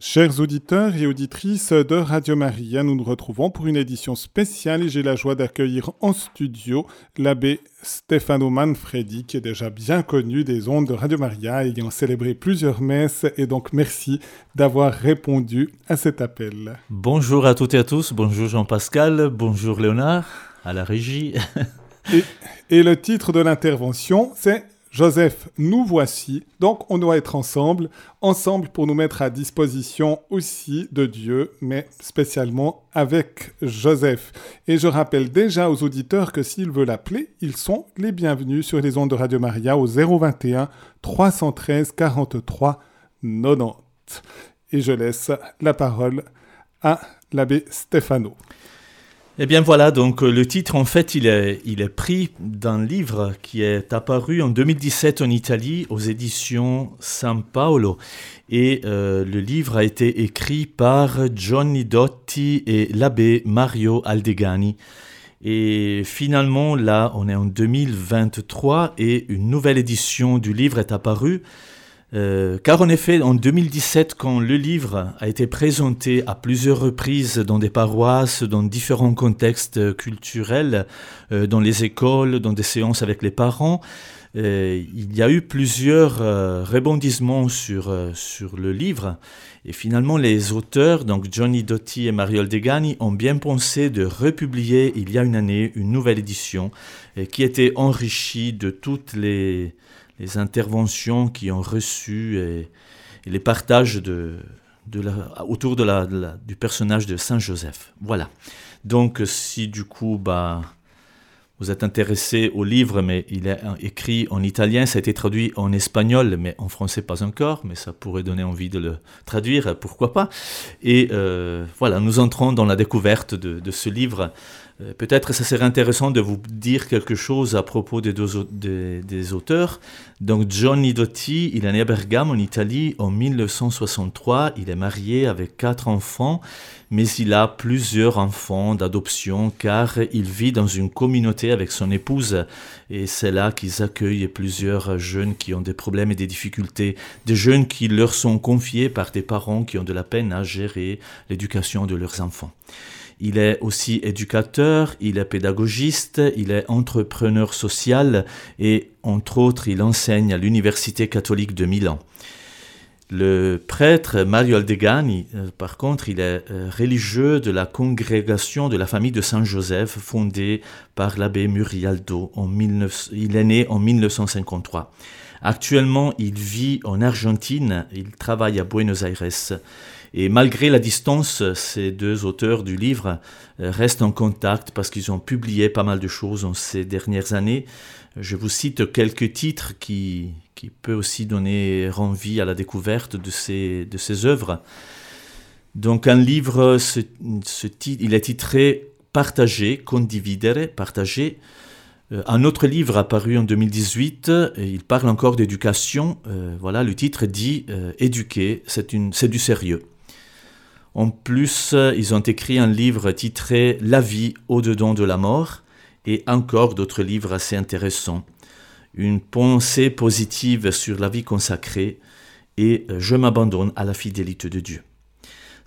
Chers auditeurs et auditrices de Radio Maria, nous nous retrouvons pour une édition spéciale et j'ai la joie d'accueillir en studio l'abbé Stefano Manfredi qui est déjà bien connu des ondes de Radio Maria ayant célébré plusieurs messes et donc merci d'avoir répondu à cet appel. Bonjour à toutes et à tous, bonjour Jean-Pascal, bonjour Léonard, à la régie. et, et le titre de l'intervention c'est Joseph, nous voici. Donc on doit être ensemble, ensemble pour nous mettre à disposition aussi de Dieu, mais spécialement avec Joseph. Et je rappelle déjà aux auditeurs que s'ils veulent appeler, ils sont les bienvenus sur les ondes de Radio Maria au 021 313 43 90. Et je laisse la parole à l'abbé Stefano. Eh bien voilà, donc euh, le titre en fait il est, il est pris d'un livre qui est apparu en 2017 en Italie aux éditions San Paolo. Et euh, le livre a été écrit par Johnny Dotti et l'abbé Mario Aldegani. Et finalement là on est en 2023 et une nouvelle édition du livre est apparue. Euh, car en effet, en 2017, quand le livre a été présenté à plusieurs reprises dans des paroisses, dans différents contextes culturels, euh, dans les écoles, dans des séances avec les parents, euh, il y a eu plusieurs rebondissements sur, sur le livre. Et finalement, les auteurs, donc Johnny Dotti et Mario Aldegani, ont bien pensé de republier il y a une année une nouvelle édition qui était enrichie de toutes les les interventions qui ont reçu et, les partages autour de la, du personnage de Saint Joseph. Voilà. Donc si du coup bah, vous êtes intéressé au livre, mais il est écrit en italien, ça a été traduit en espagnol, mais en français pas encore, mais ça pourrait donner envie de le traduire, pourquoi pas. Et euh, voilà, nous entrons dans la découverte de, ce livre peut-être ça serait intéressant de vous dire quelque chose à propos des deux des, auteurs. Donc Johnny Dotti, il est né à Bergame en Italie en 1963. Il est marié avec quatre enfants, mais il a plusieurs enfants d'adoption car il vit dans une communauté avec son épouse et c'est là qu'ils accueillent plusieurs jeunes qui ont des problèmes et des difficultés, des jeunes qui leur sont confiés par des parents qui ont de la peine à gérer l'éducation de leurs enfants. Il est aussi éducateur, il est pédagogiste, il est entrepreneur social et entre autres il enseigne à l'Université catholique de Milan. Le prêtre Mario Aldegani, euh, par contre, il est euh, religieux de la congrégation de la famille de Saint-Joseph fondée par l'abbé Murialdo. En il est né en 1953. Actuellement, il vit en Argentine, il travaille à Buenos Aires. Et malgré la distance, ces deux auteurs du livre euh, restent en contact parce qu'ils ont publié pas mal de choses en ces dernières années. Je vous cite quelques titres qui, qui peuvent aussi donner envie à la découverte de ces, de ces œuvres. Donc un livre, il est titré Partager, condividere, partager. Euh, un autre livre apparu en 2018, il parle encore d'éducation. Euh, voilà, le titre dit Éduquer, c'est du sérieux. En plus, ils ont écrit un livre titré La vie au-dedans de la mort et encore d'autres livres assez intéressants. Une pensée positive sur la vie consacrée et Je m'abandonne à la fidélité de Dieu.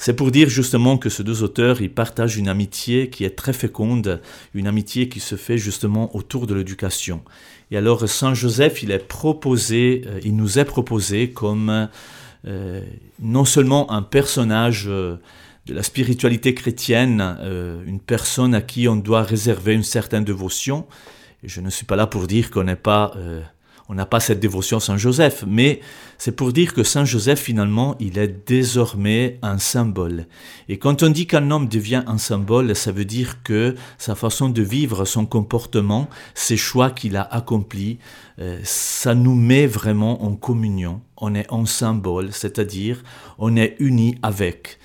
C'est pour dire justement que ces deux auteurs, ils partagent une amitié qui est très féconde, une amitié qui se fait justement autour de l'éducation. Et alors Saint Joseph, il est proposé, euh, il nous est proposé comme euh, non seulement un personnage euh, de la spiritualité chrétienne, euh, une personne à qui on doit réserver une certaine dévotion. Je ne suis pas là pour dire qu'on n'est pas on n'a pas cette dévotion Saint Joseph, mais c'est pour dire que Saint Joseph, finalement, il est désormais un symbole. Et quand on dit qu'un homme devient un symbole, ça veut dire que sa façon de vivre, son comportement, ses choix qu'il a accomplis, euh, ça nous met vraiment en communion. On est en symbole, c'est-à-dire on est unis avec.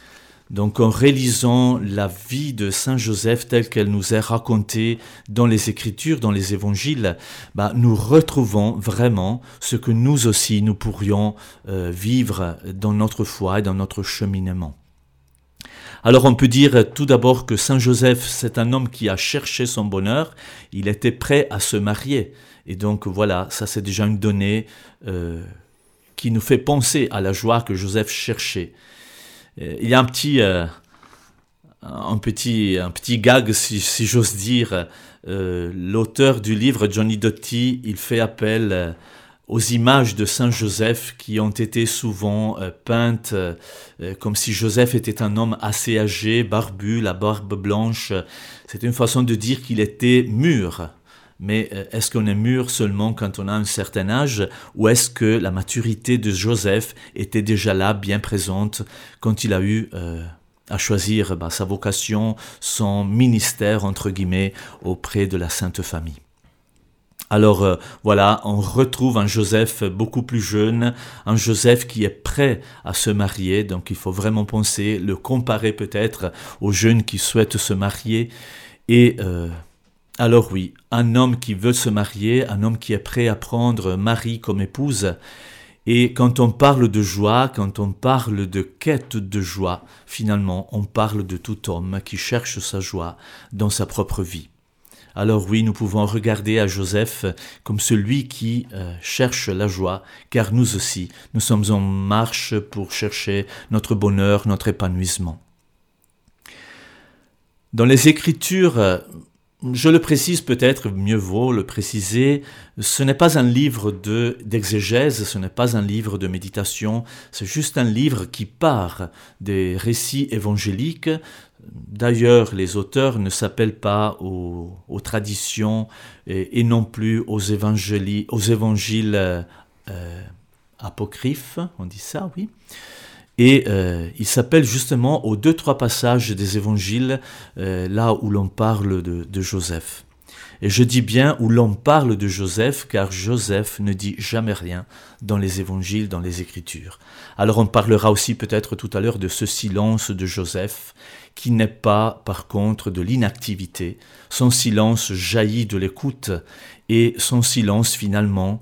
Donc en réalisant la vie de Saint Joseph telle qu'elle nous est racontée dans les Écritures, dans les Évangiles, bah, nous retrouvons vraiment ce que nous aussi nous pourrions euh, vivre dans notre foi et dans notre cheminement. Alors on peut dire tout d'abord que Saint Joseph, c'est un homme qui a cherché son bonheur, il était prêt à se marier. Et donc voilà, ça c'est déjà une donnée euh, qui nous fait penser à la joie que Joseph cherchait. Il y a un petit, un petit, un petit gag, si, j'ose dire. L'auteur du livre, Johnny Doty, il fait appel aux images de Saint Joseph qui ont été souvent euh, peintes euh, euh, comme si Joseph était un homme assez âgé, barbu, la barbe blanche. C'est une façon de dire qu'il était mûr. Mais est-ce qu'on est mûr seulement quand on a un certain âge ou est-ce que la maturité de Joseph était déjà là, bien présente, quand il a eu à choisir bah, sa vocation, son ministère, entre guillemets, auprès de la Sainte Famille? Alors euh, voilà, on retrouve un Joseph beaucoup plus jeune, un Joseph qui est prêt à se marier, donc il faut vraiment penser, le comparer peut-être aux jeunes qui souhaitent se marier. Et euh, alors oui, un homme qui veut se marier, un homme qui est prêt à prendre Marie comme épouse. Et quand on parle de joie, quand on parle de quête de joie, finalement, on parle de tout homme qui cherche sa joie dans sa propre vie alors oui, nous pouvons regarder à Joseph comme celui qui euh, cherche la joie, car nous aussi, nous sommes en marche pour chercher notre bonheur, notre épanouissement. Dans les Écritures, je le précise peut-être, mieux vaut le préciser, ce n'est pas un livre de, d'exégèse, ce n'est pas un livre de méditation, c'est juste un livre qui part des récits évangéliques, D'ailleurs, les auteurs ne s'appellent pas aux, traditions et, non plus aux, aux évangiles euh, apocryphes, on dit ça, oui. Et euh, ils s'appellent justement aux deux, trois passages des évangiles, euh, là où l'on parle de Joseph. Et je dis bien où l'on parle de Joseph, car Joseph ne dit jamais rien dans les évangiles, dans les écritures. Alors on parlera aussi peut-être tout à l'heure de ce silence de Joseph, qui n'est pas par contre de l'inactivité. Son silence jaillit de l'écoute, et son silence finalement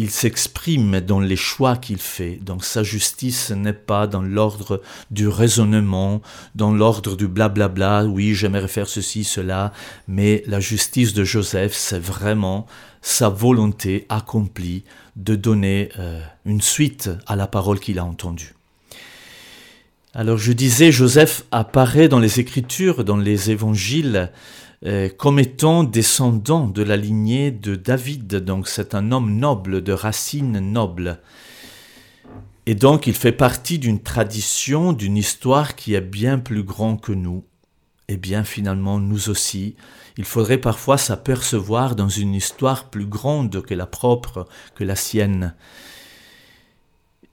il s'exprime dans les choix qu'il fait, donc sa justice n'est pas dans l'ordre du raisonnement, dans l'ordre du blablabla, oui j'aimerais faire ceci, cela, mais la justice de Joseph, c'est vraiment sa volonté accomplie de donner euh, une suite à la parole qu'il a entendue. Alors je disais, Joseph apparaît dans les Écritures, dans les Évangiles, comme étant descendant de la lignée de David. Donc c'est un homme noble, de racines nobles. Et donc il fait partie d'une tradition, d'une histoire qui est bien plus grand que nous. Et bien finalement nous aussi, il faudrait parfois s'apercevoir dans une histoire plus grande que la propre, que la sienne.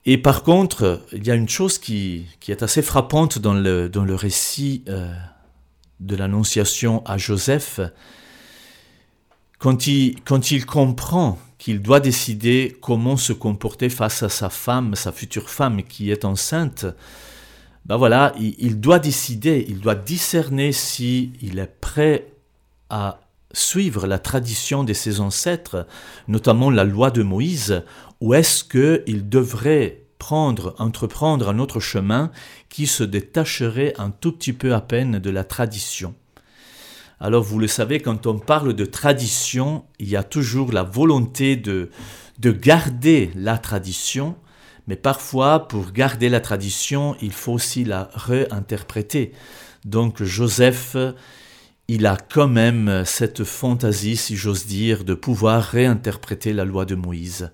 Et par contre, il y a une chose qui, est assez frappante dans le, dans le récit euh, de l'Annonciation à Joseph, quand il, quand il comprend qu'il doit décider comment se comporter face à sa femme, sa future femme qui est enceinte, ben voilà, il, doit décider, il doit discerner si il est prêt à suivre la tradition de ses ancêtres, notamment la loi de Moïse, ou est-ce qu'il devrait prendre, entreprendre un autre chemin qui se détacherait un tout petit peu à peine de la tradition. Alors vous le savez, quand on parle de tradition, il y a toujours la volonté de, de garder la tradition, mais parfois pour garder la tradition, il faut aussi la réinterpréter. Donc Joseph, il a quand même cette fantaisie, si j'ose dire, de pouvoir réinterpréter la loi de Moïse.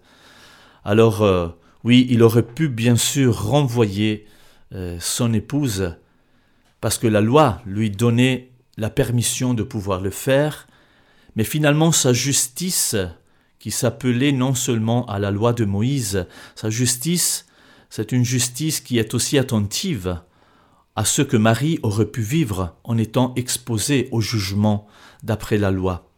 Alors, euh, oui, il aurait pu bien sûr renvoyer euh, son épouse parce que la loi lui donnait la permission de pouvoir le faire, mais finalement sa justice, qui s'appelait non seulement à la loi de Moïse, sa justice, c'est une justice qui est aussi attentive à ce que Marie aurait pu vivre en étant exposée au jugement d'après la loi.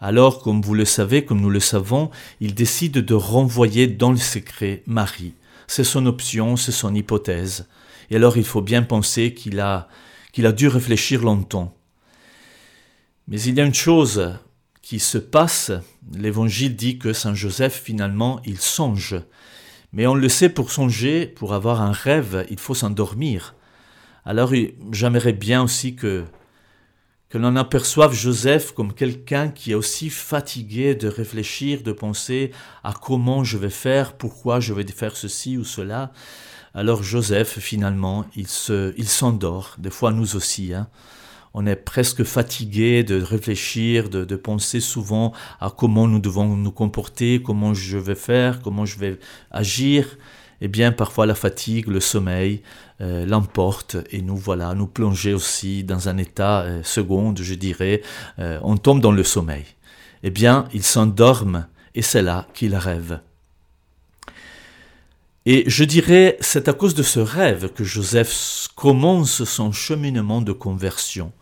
Alors, comme vous le savez, comme nous le savons, il décide de renvoyer dans le secret Marie. C'est son option, c'est son hypothèse. Et alors il faut bien penser qu'il a, qu'il a dû réfléchir longtemps. Mais il y a une chose qui se passe, l'évangile dit que Saint Joseph finalement il songe. Mais on le sait pour songer, pour avoir un rêve, il faut s'endormir. Alors j'aimerais bien aussi que que l'on aperçoive Joseph comme quelqu'un qui est aussi fatigué de réfléchir, de penser à comment je vais faire, pourquoi je vais faire ceci ou cela. Alors Joseph, finalement, il se, il s'endort, des fois nous aussi. Hein. On est presque fatigué de réfléchir, de, de, penser souvent à comment nous devons nous comporter, comment je vais faire, comment je vais agir. Eh bien, parfois la fatigue, le sommeil euh, l'emporte et nous voilà, nous plonger aussi dans un état euh, seconde, je dirais. Euh, on tombe dans le sommeil. Eh bien, il s'endorment et c'est là qu'il rêve. Et je dirais, c'est à cause de ce rêve que Joseph commence son cheminement de conversion.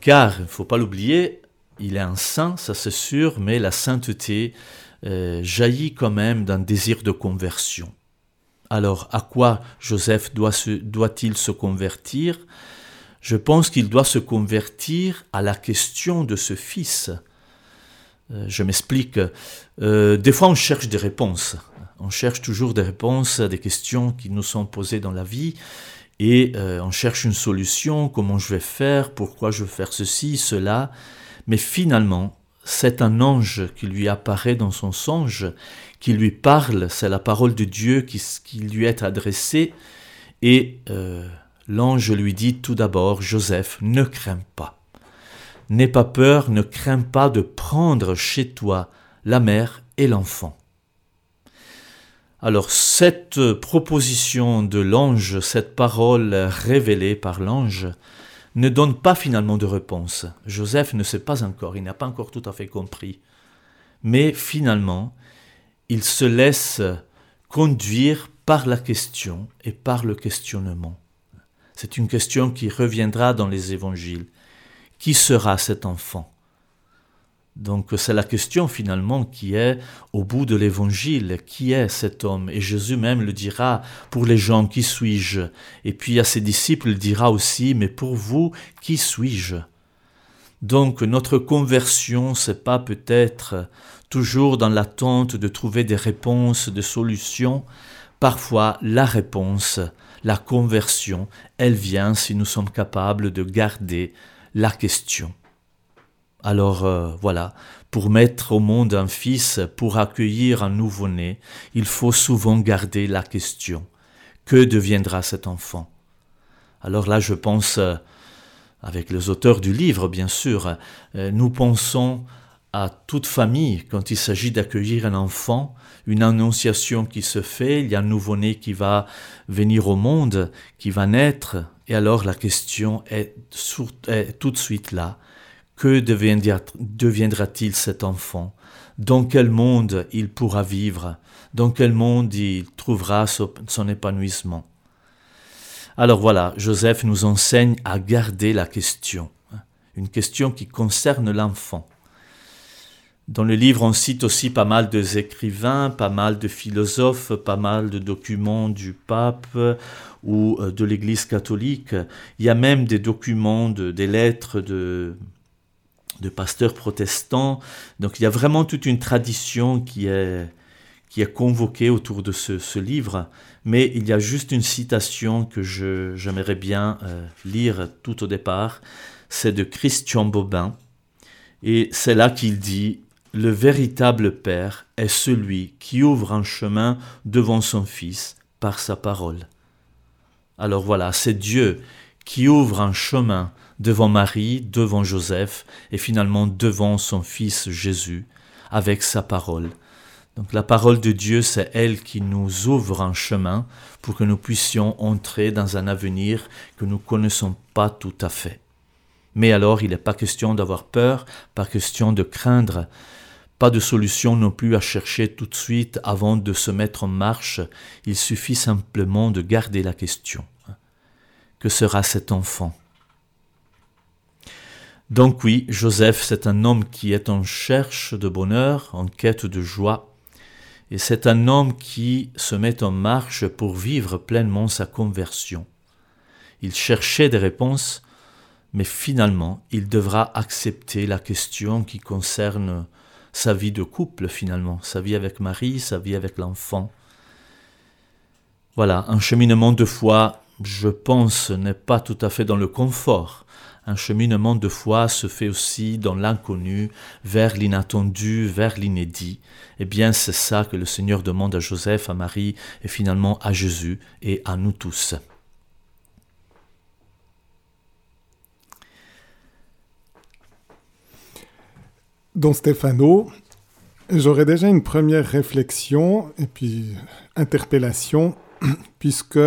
Car, il ne faut pas l'oublier, il est un saint, ça c'est sûr, mais la sainteté jaillit quand même d'un désir de conversion. Alors, à quoi Joseph doit-il doit se convertir? Je pense qu'il doit se convertir à la question de ce fils. Euh, je m'explique. Euh, des fois, on cherche des réponses. On cherche toujours des réponses à des questions qui nous sont posées dans la vie et euh, on cherche une solution, comment je vais faire, pourquoi je vais faire ceci, cela? Mais finalement, c'est un ange qui lui apparaît dans son songe, qui lui parle, c'est la parole de Dieu qui, lui est adressée, et euh, l'ange lui dit tout d'abord, Joseph, ne crains pas. N'aie pas peur, ne crains pas de prendre chez toi la mère et l'enfant. Alors cette proposition de l'ange, cette parole révélée par l'ange, ne donne pas finalement de réponse. Joseph ne sait pas encore, il n'a pas encore tout à fait compris. Mais finalement, il se laisse conduire par la question et par le questionnement. C'est une question qui reviendra dans les évangiles. Qui sera cet enfant? Donc c'est la question finalement qui est au bout de l'évangile, qui est cet homme? Et Jésus même le dira pour les gens, qui suis-je? Et puis à ses disciples, il dira aussi, mais pour vous, qui suis-je? Donc notre conversion, c'est pas peut-être toujours dans l'attente de trouver des réponses, des solutions. Parfois, la réponse, la conversion, elle vient si nous sommes capables de garder la question. Alors euh, voilà, pour mettre au monde un fils, pour accueillir un nouveau-né, il faut souvent garder la question. Que deviendra cet enfant? Alors là, je pense, euh, avec les auteurs du livre, bien sûr, euh, nous pensons à toute famille quand il s'agit d'accueillir un enfant, une annonciation qui se fait, il y a un nouveau-né qui va venir au monde, qui va naître, et alors la question est, est tout de suite là. Que deviendra-t-il cet enfant? Dans quel monde il pourra vivre? Dans quel monde il trouvera son épanouissement? Alors voilà, Joseph nous enseigne à garder la question, hein, une question qui concerne l'enfant. Dans le livre, on cite aussi pas mal d'écrivains, pas mal de philosophes, pas mal de documents du pape ou euh, de l'Église catholique. Il y a même des documents, des lettres de de pasteurs protestants. Donc il y a vraiment toute une tradition qui est, qui est convoquée autour de ce, livre, mais il y a juste une citation que j'aimerais bien euh, lire tout au départ, c'est de Christian Bobin, et c'est là qu'il dit Le véritable Père est celui qui ouvre un chemin devant son Fils par sa parole. Alors voilà, c'est Dieu qui ouvre un chemin devant Marie, devant Joseph et finalement devant son Fils Jésus avec sa parole. Donc la parole de Dieu, c'est elle qui nous ouvre un chemin pour que nous puissions entrer dans un avenir que nous ne connaissons pas tout à fait. Mais alors, il n'est pas question d'avoir peur, pas question de craindre, pas de solution non plus à chercher tout de suite avant de se mettre en marche, il suffit simplement de garder la question. Que sera cet enfant? Donc oui, Joseph, c'est un homme qui est en cherche de bonheur, en quête de joie, et c'est un homme qui se met en marche pour vivre pleinement sa conversion. Il cherchait des réponses, mais finalement, il devra accepter la question qui concerne sa vie de couple, finalement, sa vie avec Marie, sa vie avec l'enfant. Voilà, un cheminement de foi je pense, n'est pas tout à fait dans le confort. Un cheminement de foi se fait aussi dans l'inconnu, vers l'inattendu, vers l'inédit. Eh bien, c'est ça que le Seigneur demande à Joseph, à Marie et finalement à Jésus et à nous tous. Don Stefano, j'aurais déjà une première réflexion et puis interpellation, puisque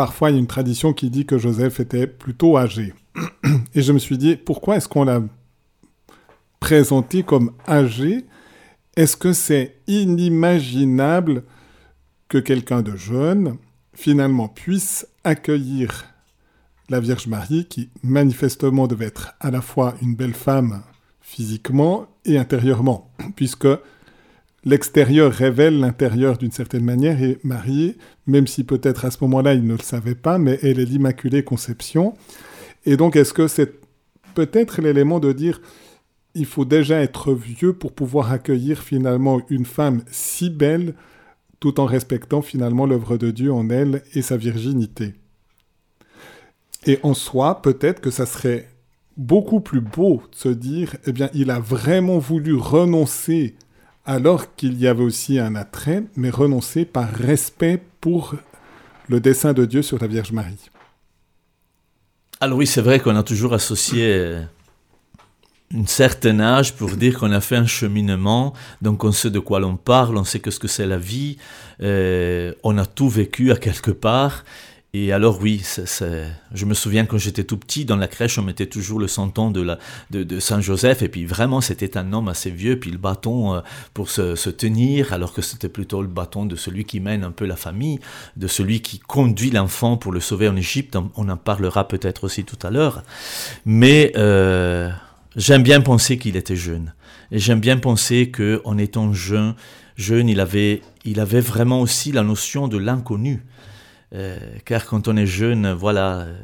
parfois il y a une tradition qui dit que Joseph était plutôt âgé. Et je me suis dit, pourquoi est-ce qu'on l'a présenté comme âgé? Est-ce que c'est inimaginable que quelqu'un de jeune, finalement, puisse accueillir la Vierge Marie, qui manifestement devait être à la fois une belle femme physiquement et intérieurement, puisque l'extérieur révèle l'intérieur d'une certaine manière, et Marie, même si peut-être à ce moment-là il ne le savait pas, mais elle est l'Immaculée Conception. Et donc est-ce que c'est peut-être l'élément de dire il faut déjà être vieux pour pouvoir accueillir finalement une femme si belle, tout en respectant finalement l'œuvre de Dieu en elle et sa virginité? Et en soi, peut-être que ça serait beaucoup plus beau de se dire, eh bien, il a vraiment voulu renoncer alors qu'il y avait aussi un attrait, mais renoncer par respect pour le dessein de Dieu sur la Vierge Marie. Alors oui, c'est vrai qu'on a toujours associé un certain âge pour dire qu'on a fait un cheminement, donc on sait de quoi l'on parle, on sait que ce que c'est la vie, euh, on a tout vécu à quelque part, et alors oui, je me souviens quand j'étais tout petit, dans la crèche, on mettait toujours le santon de, Saint-Joseph, et puis vraiment c'était un homme assez vieux, puis le bâton euh, pour se, tenir, alors que c'était plutôt le bâton de celui qui mène un peu la famille, de celui qui conduit l'enfant pour le sauver en Égypte, on, en parlera peut-être aussi tout à l'heure. Mais euh, j'aime bien penser qu'il était jeune, et j'aime bien penser qu'en étant jeune, jeune il, avait, il avait vraiment aussi la notion de l'inconnu. Euh, car quand on est jeune, voilà, euh,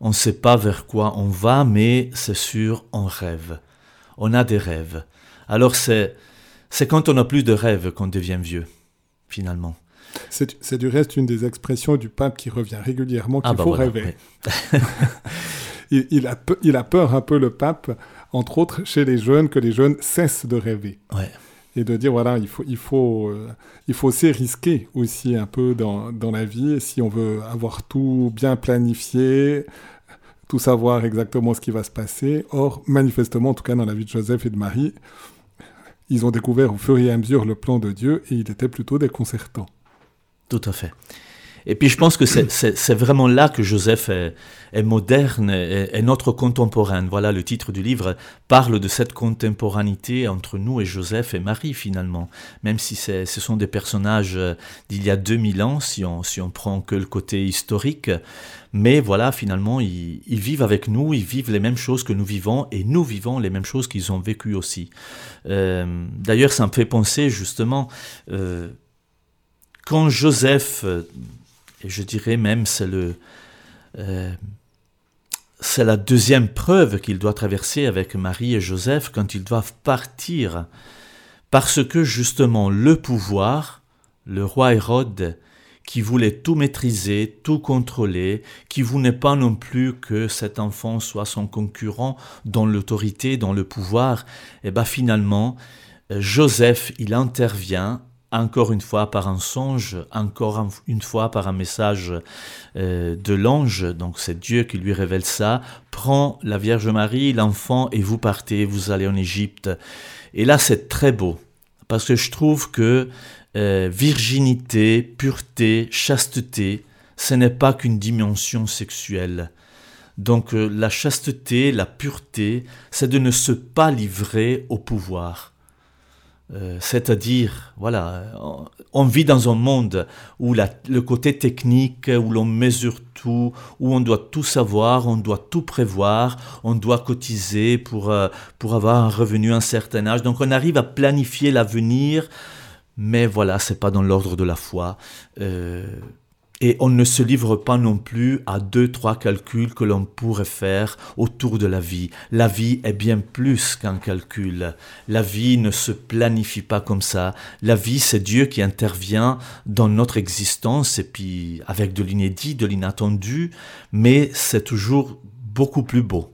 on ne sait pas vers quoi on va, mais c'est sûr, on rêve. On a des rêves. Alors c'est, c'est quand on n'a plus de rêves qu'on devient vieux, finalement. C'est, du reste une des expressions du pape qui revient régulièrement qu'il ah bah faut rêver. il, a il a peur un peu, le pape, entre autres chez les jeunes, que les jeunes cessent de rêver. Ouais et de dire voilà, il faut, il faut, euh, il faut aussi risquer aussi un peu dans, dans, la vie si on veut avoir tout bien planifié, tout savoir exactement ce qui va se passer. Or, manifestement, en tout cas dans la vie de Joseph et de Marie, ils ont découvert au fur et à mesure le plan de Dieu et il était plutôt déconcertant. Tout à fait. Et puis je pense que c'est vraiment là que Joseph est, moderne et, notre contemporain. Voilà, le titre du livre parle de cette contemporanéité entre nous et Joseph et Marie finalement. Même si ce sont des personnages d'il y a 2000 ans, si on, si on prend que le côté historique. Mais voilà, finalement, ils, vivent avec nous, ils vivent les mêmes choses que nous vivons et nous vivons les mêmes choses qu'ils ont vécues aussi. Euh, d'ailleurs, ça me fait penser justement... Euh, quand Joseph et je dirais même c'est le euh, c'est la deuxième preuve qu'il doit traverser avec Marie et Joseph quand ils doivent partir, parce que justement le pouvoir, le roi Hérode, qui voulait tout maîtriser, tout contrôler, qui voulait pas non plus que cet enfant soit son concurrent dans l'autorité, dans le pouvoir, et eh bien finalement, Joseph, il intervient encore une fois par un songe, encore une fois par un message euh, de l'ange, donc c'est Dieu qui lui révèle ça, prend la Vierge Marie, l'enfant, et vous partez, vous allez en Égypte. Et là, c'est très beau, parce que je trouve que euh, virginité, pureté, chasteté, ce n'est pas qu'une dimension sexuelle. Donc euh, la chasteté, la pureté, c'est de ne se pas livrer au pouvoir euh, c'est-à-dire, voilà, on vit dans un monde où le côté technique, où l'on mesure tout, où on doit tout savoir, on doit tout prévoir, on doit cotiser pour, euh, pour avoir un revenu à un certain âge. Donc on arrive à planifier l'avenir, mais voilà, c'est pas dans l'ordre de la foi. Euh, Et on ne se livre pas non plus à deux, trois calculs que l'on pourrait faire autour de la vie. La vie est bien plus qu'un calcul. La vie ne se planifie pas comme ça. La vie, c'est Dieu qui intervient dans notre existence et puis avec de l'inédit, de l'inattendu, mais c'est toujours beaucoup plus beau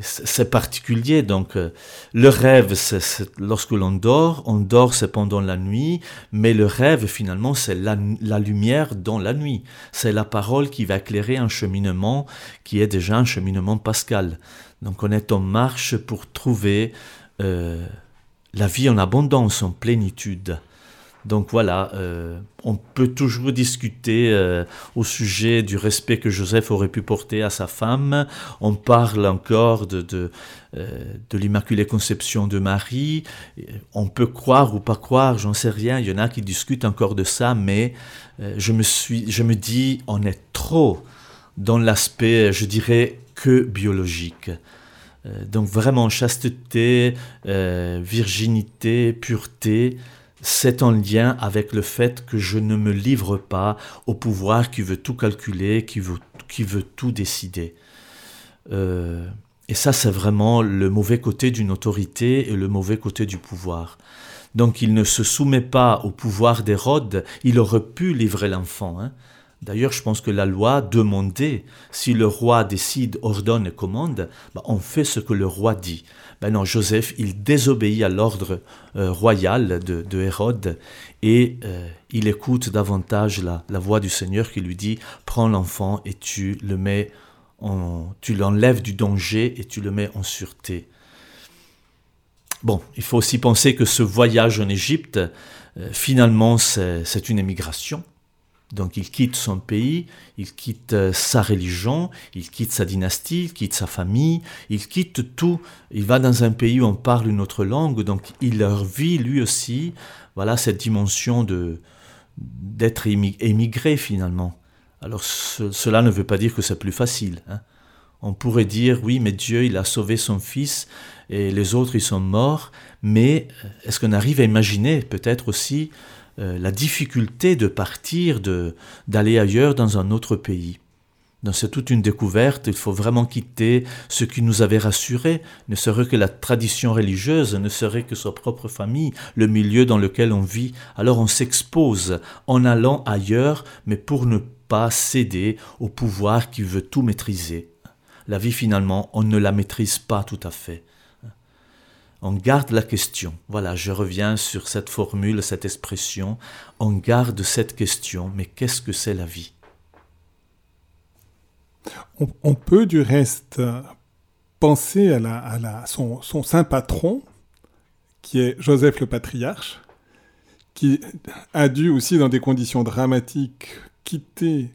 c'est particulier. Donc, euh, le rêve, c'est lorsque l'on dort, on dort, c'est pendant la nuit, mais le rêve, finalement, c'est la, lumière dans la nuit. C'est la parole qui va éclairer un cheminement qui est déjà un cheminement pascal. Donc, on est en marche pour trouver euh, la vie en abondance, en plénitude. Donc voilà, euh, on peut toujours discuter euh, au sujet du respect que Joseph aurait pu porter à sa femme. On parle encore de, euh, l'Immaculée Conception de Marie. On peut croire ou pas croire, j'en sais rien. Il y en a qui discutent encore de ça, mais je me dis, on est trop dans l'aspect, je dirais, que biologique. donc vraiment chasteté, virginité, pureté c'est en lien avec le fait que je ne me livre pas au pouvoir qui veut tout calculer, qui veut, qui veut tout décider. Euh, et ça, c'est vraiment le mauvais côté d'une autorité et le mauvais côté du pouvoir. Donc il ne se soumet pas au pouvoir d'Hérode, il aurait pu livrer l'enfant. Hein. D'ailleurs, je pense que la loi demandait, si le roi décide, ordonne et commande, bah, on fait ce que le roi dit. Ben non, Joseph, il désobéit à l'ordre euh, royal de, Hérode et euh, il écoute davantage la, voix du Seigneur qui lui dit Prends l'enfant et tu le mets en, tu l'enlèves du danger et tu le mets en sûreté. Bon, il faut aussi penser que ce voyage en Égypte, euh, finalement, c'est une émigration. Donc il quitte son pays, il quitte euh, sa religion, il quitte sa dynastie, il quitte sa famille, il quitte tout. Il va dans un pays où on parle une autre langue, donc il vit lui aussi, voilà cette dimension de d'être émigré finalement. Alors cela ne veut pas dire que c'est plus facile. Hein. On pourrait dire oui, mais Dieu il a sauvé son fils et les autres ils sont morts, mais euh, est-ce qu'on arrive à imaginer peut-être aussi euh, la difficulté de partir, de, d'aller ailleurs dans un autre pays. Donc c'est toute une découverte, il faut vraiment quitter ce qui nous avait rassurés, ne serait que la tradition religieuse, ne serait que sa propre famille, le milieu dans lequel on vit. Alors on s'expose en allant ailleurs, mais pour ne pas céder au pouvoir qui veut tout maîtriser. La vie finalement, on ne la maîtrise pas tout à fait on garde la question. Voilà, je reviens sur cette formule, cette expression. On garde cette question, mais qu'est-ce que c'est la vie? On, peut du reste penser à, la, son, son, saint patron, qui est Joseph le patriarche, qui a dû aussi, dans des conditions dramatiques, quitter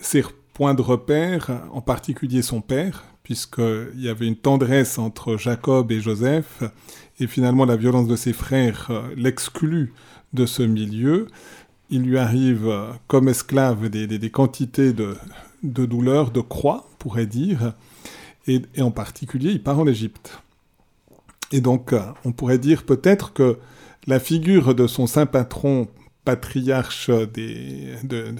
ses points de repère, en particulier son père, puisqu'il y avait une tendresse entre Jacob et Joseph, et finalement la violence de ses frères euh, l'exclut de ce milieu. Il lui arrive, euh, comme esclave, des, quantités de, de douleurs, de croix, pourrait dire, et, en particulier, il part en Égypte. Et donc, euh, on pourrait dire peut-être que la figure de son saint patron patriarche des, de,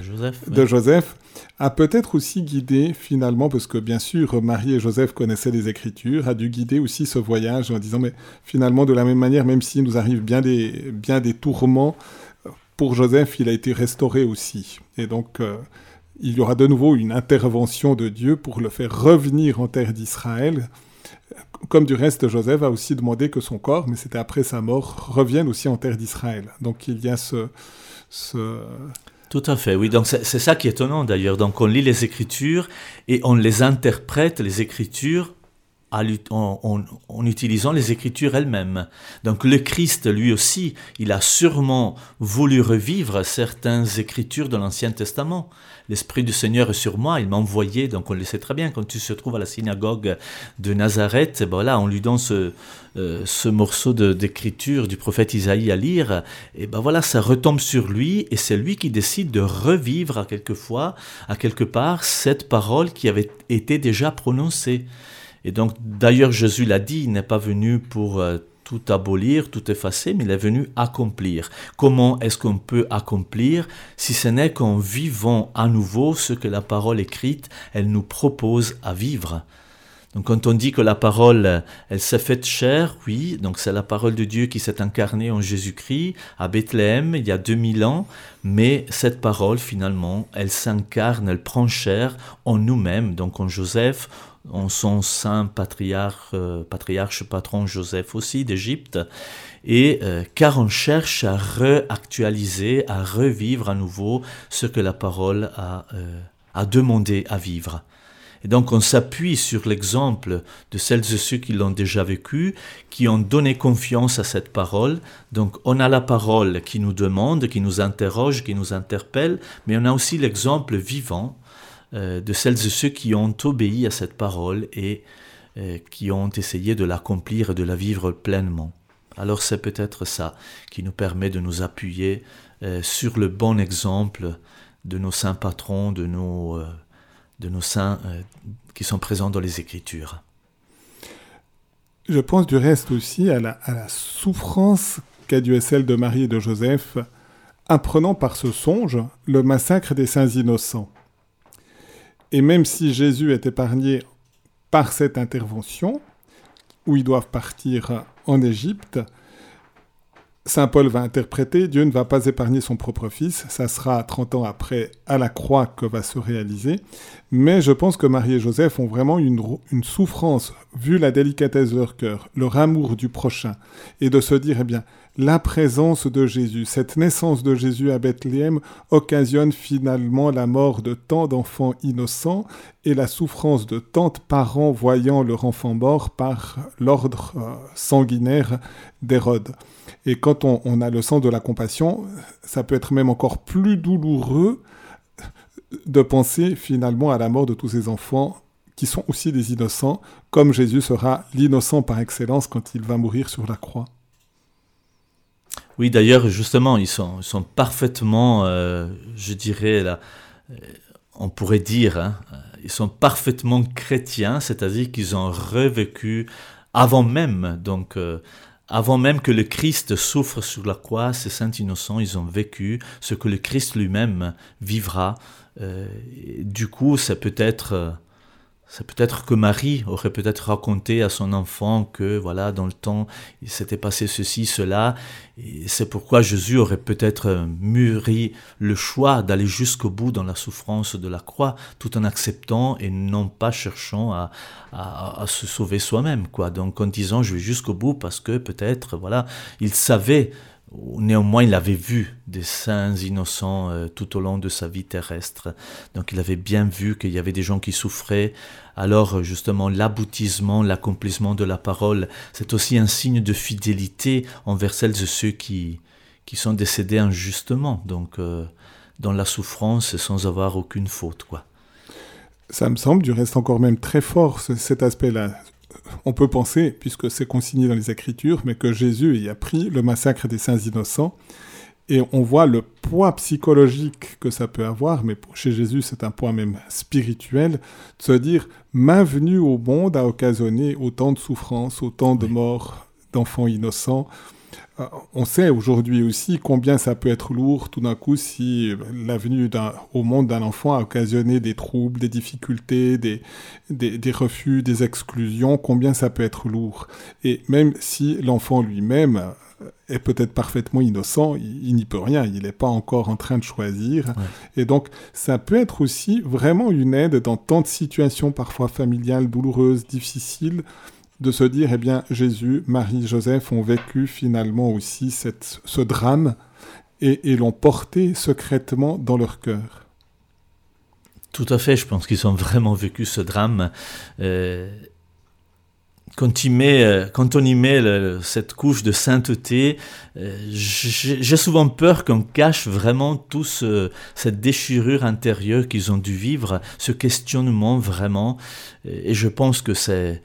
Joseph, de Joseph, a peut-être aussi guidé finalement, parce que bien sûr Marie et Joseph connaissaient les Écritures, a dû guider aussi ce voyage en disant mais finalement de la même manière, même s'il nous arrive bien des, bien des tourments, pour Joseph il a été restauré aussi. Et donc euh, il y aura de nouveau une intervention de Dieu pour le faire revenir en terre d'Israël comme du reste, Joseph a aussi demandé que son corps, mais c'était après sa mort, revienne aussi en terre d'Israël. Donc il y a ce, Tout à fait, oui. Donc c'est ça qui est étonnant d'ailleurs. Donc on lit les Écritures et on les interprète, les Écritures, en, en, utilisant les Écritures elles-mêmes. Donc le Christ, lui aussi, il a sûrement voulu revivre certaines Écritures de l'Ancien Testament l'Esprit du Seigneur est sur moi, il m'a envoyé, donc on le sait très bien, quand tu se trouves à la synagogue de Nazareth, ben voilà, on lui donne ce, euh, ce morceau d'écriture du prophète Isaïe à lire, et ben voilà, ça retombe sur lui, et c'est lui qui décide de revivre à quelque fois, à quelque part, cette parole qui avait été déjà prononcée. Et donc, d'ailleurs, Jésus l'a dit, il n'est pas venu pour... Euh, tout abolir, tout effacer, mais il est venu accomplir. Comment est-ce qu'on peut accomplir si ce n'est qu'en vivant à nouveau ce que la parole écrite, elle nous propose à vivre? Donc quand on dit que la parole, elle s'est faite chair, oui, donc c'est la parole de Dieu qui s'est incarnée en Jésus-Christ à Bethléem il y a 2000 ans, mais cette parole finalement, elle s'incarne, elle prend chair en nous-mêmes, donc en Joseph, en son saint patriarche, euh, patriarche patron Joseph aussi d'Égypte, et euh, car on cherche à réactualiser, à revivre à nouveau ce que la parole a, euh, a demandé à vivre. Et donc on s'appuie sur l'exemple de celles et ceux qui l'ont déjà vécu, qui ont donné confiance à cette parole. Donc on a la parole qui nous demande, qui nous interroge, qui nous interpelle, mais on a aussi l'exemple vivant de celles et ceux qui ont obéi à cette parole et euh, qui ont essayé de l'accomplir et de la vivre pleinement. Alors c'est peut-être ça qui nous permet de nous appuyer euh, sur le bon exemple de nos saints patrons, de nos de nos saints euh, qui sont présents dans les Écritures. Je pense du reste aussi à la, souffrance qu'a dû celle de Marie et de Joseph, apprenant par ce songe le massacre des saints innocents. Et même si Jésus est épargné par cette intervention, où ils doivent partir en Égypte, Saint Paul va interpréter, Dieu ne va pas épargner son propre fils, ça sera 30 ans après à la croix que va se réaliser, mais je pense que Marie et Joseph ont vraiment une, une souffrance, vu la délicatesse de leur cœur, leur amour du prochain, et de se dire, eh bien, la présence de Jésus, cette naissance de Jésus à Bethléem occasionne finalement la mort de tant d'enfants innocents et la souffrance de tant de parents voyant leur enfant mort par l'ordre euh, sanguinaire d'Hérode. Et quand on, a le sens de la compassion, ça peut être même encore plus douloureux de penser finalement à la mort de tous ces enfants qui sont aussi des innocents, comme Jésus sera l'innocent par excellence quand il va mourir sur la croix. Oui, d'ailleurs, justement, ils sont, parfaitement, euh, je dirais, là, euh, on pourrait dire, hein, ils sont parfaitement chrétiens, c'est-à-dire qu'ils ont revécu avant même, donc euh, avant même que le Christ souffre sur la croix, ces saints innocents, ils ont vécu ce que le Christ lui-même vivra. Euh, du coup, c'est peut-être euh, c'est peut-être que Marie aurait peut-être raconté à son enfant que voilà dans le temps il s'était passé ceci cela et c'est pourquoi Jésus aurait peut-être mûri le choix d'aller jusqu'au bout dans la souffrance de la croix tout en acceptant et non pas cherchant à, à, à se sauver soi-même quoi. Donc en disant je vais jusqu'au bout parce que peut-être voilà il savait Néanmoins, il avait vu des saints innocents euh, tout au long de sa vie terrestre. Donc il avait bien vu qu'il y avait des gens qui souffraient. Alors justement, l'aboutissement, l'accomplissement de la parole, c'est aussi un signe de fidélité envers celles et ceux qui, qui sont décédés injustement, donc euh, dans la souffrance sans avoir aucune faute. quoi. Ça me semble du reste encore même très fort cet aspect-là on peut penser, puisque c'est consigné dans les Écritures, mais que Jésus y a pris le massacre des saints innocents. Et on voit le poids psychologique que ça peut avoir, mais chez Jésus, c'est un poids même spirituel, de se dire, ma venue au monde a occasionné autant de souffrances, autant de morts d'enfants innocents. Euh, on sait aujourd'hui aussi combien ça peut être lourd tout d'un coup si la venue au monde d'un enfant a occasionné des troubles, des difficultés, des, des, refus, des exclusions, combien ça peut être lourd. Et même si l'enfant lui-même est peut-être parfaitement innocent, il, n'y peut rien, il n'est pas encore en train de choisir. Et donc, ça peut être aussi vraiment une aide dans tant de situations parfois familiales, douloureuses, difficiles, de se dire, eh bien, Jésus, Marie, Joseph ont vécu finalement aussi ce drame et, l'ont porté secrètement dans leur cœur. Tout à fait, je pense qu'ils ont vraiment vécu ce drame. Euh, euh, quand, on y met cette couche de sainteté, euh, j'ai souvent peur qu'on cache vraiment tout cette déchirure intérieure qu'ils ont dû vivre, ce questionnement vraiment. Et je pense que c'est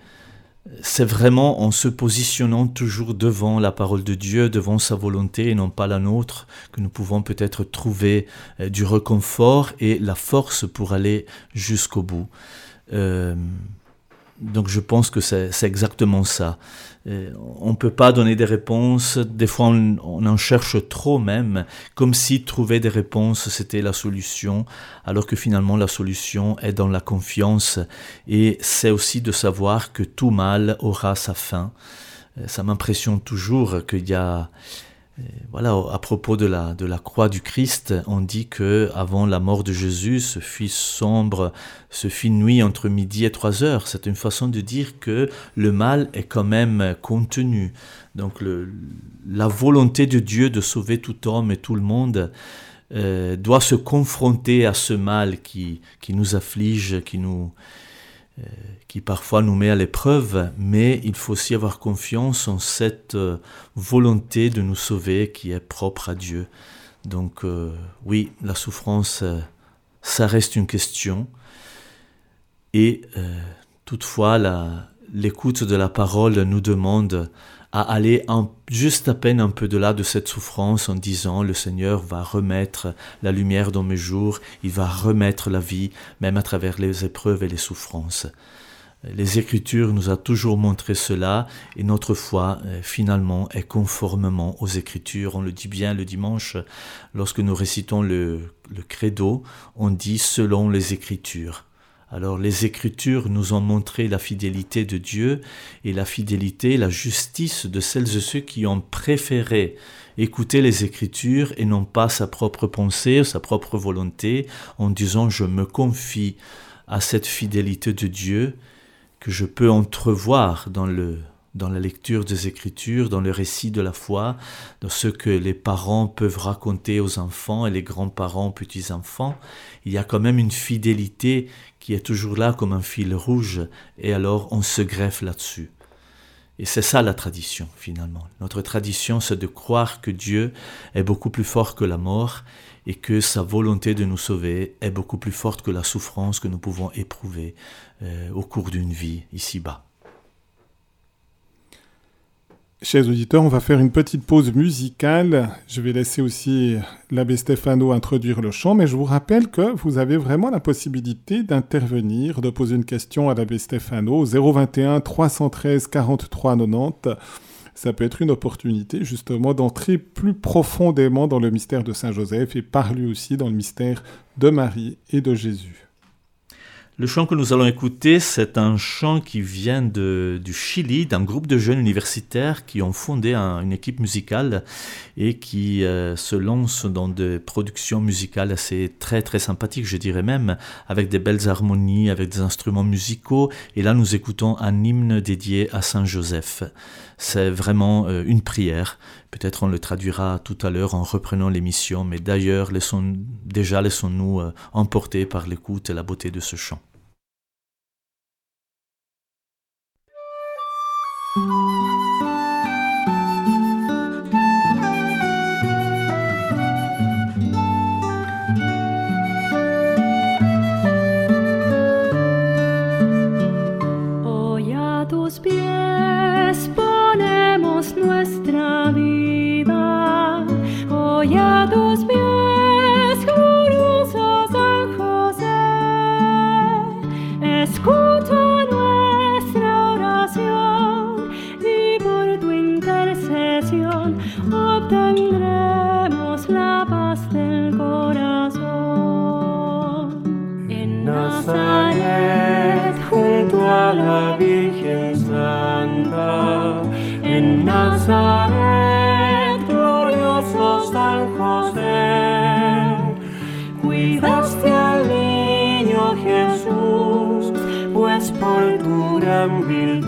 c'est vraiment en se positionnant toujours devant la parole de Dieu, devant sa volonté et non pas la nôtre, que nous pouvons peut-être trouver euh, du réconfort et la force pour aller jusqu'au bout. Euh, donc je pense que c'est exactement ça. on ne peut pas donner des réponses, des fois on, en cherche trop même, comme si trouver des réponses c'était la solution, alors que finalement la solution est dans la confiance et c'est aussi de savoir que tout mal aura sa fin. Ça m'impressionne toujours qu'il y a voilà, à propos de la, de la croix du Christ, on dit que avant la mort de Jésus, ce fit sombre, ce fit nuit entre midi et trois heures. C'est une façon de dire que le mal est quand même contenu. Donc la volonté de Dieu de sauver tout homme et tout le monde euh, doit se confronter à ce mal qui, qui nous afflige, qui nous, qui parfois nous met à l'épreuve, mais il faut aussi avoir confiance en cette euh, volonté de nous sauver qui est propre à Dieu. Donc euh, oui, la souffrance, ça reste une question. Et toutefois, l'écoute de la parole nous demande à aller juste à peine un peu de là de cette souffrance en disant le Seigneur va remettre la lumière dans mes jours, il va remettre la vie, même à travers les épreuves et les souffrances. Les Écritures nous a toujours montré cela et notre foi euh, finalement est conformément aux Écritures. On le dit bien le dimanche lorsque nous récitons le, le credo, on dit selon les Écritures. Alors les Écritures nous ont montré la fidélité de Dieu et la fidélité, la justice de celles et ceux qui ont préféré écouter les Écritures et non pas sa propre pensée, sa propre volonté, en disant je me confie à cette fidélité de Dieu que je peux entrevoir dans le dans la lecture des Écritures, dans le récit de la foi, dans ce que les parents peuvent raconter aux enfants et les grands-parents aux petits-enfants, il y a quand même une fidélité qui est toujours là comme un fil rouge, et alors on se greffe là-dessus. Et c'est ça la tradition, finalement. Notre tradition, c'est de croire que Dieu est beaucoup plus fort que la mort et que sa volonté de nous sauver est beaucoup plus forte que la souffrance que nous pouvons éprouver euh, au cours d'une vie ici-bas. Chers auditeurs, on va faire une petite pause musicale. Je vais laisser aussi l'abbé Stefano introduire le chant, mais je vous rappelle que vous avez vraiment la possibilité d'intervenir, de poser une question à l'abbé Stefano 021 313 43 90. Ça peut être une opportunité justement d'entrer plus profondément dans le mystère de Saint Joseph et par lui aussi dans le mystère de Marie et de Jésus. Le chant que nous allons écouter, c'est un chant qui vient du Chili, d'un groupe de jeunes universitaires qui ont fondé une équipe musicale et qui euh, se lancent dans des productions musicales assez très très sympathiques, je dirais même, avec des belles harmonies, avec des instruments musicaux. Et là, nous écoutons un hymne dédié à Saint Joseph. C'est vraiment euh, une prière. Peut-être on le traduira tout à l'heure en reprenant l'émission, mais d'ailleurs, laissons, déjà laissons-nous euh, emporter par l'écoute et la beauté de ce chant. Junto a la Virgen Santa, en Nazaret, tu gran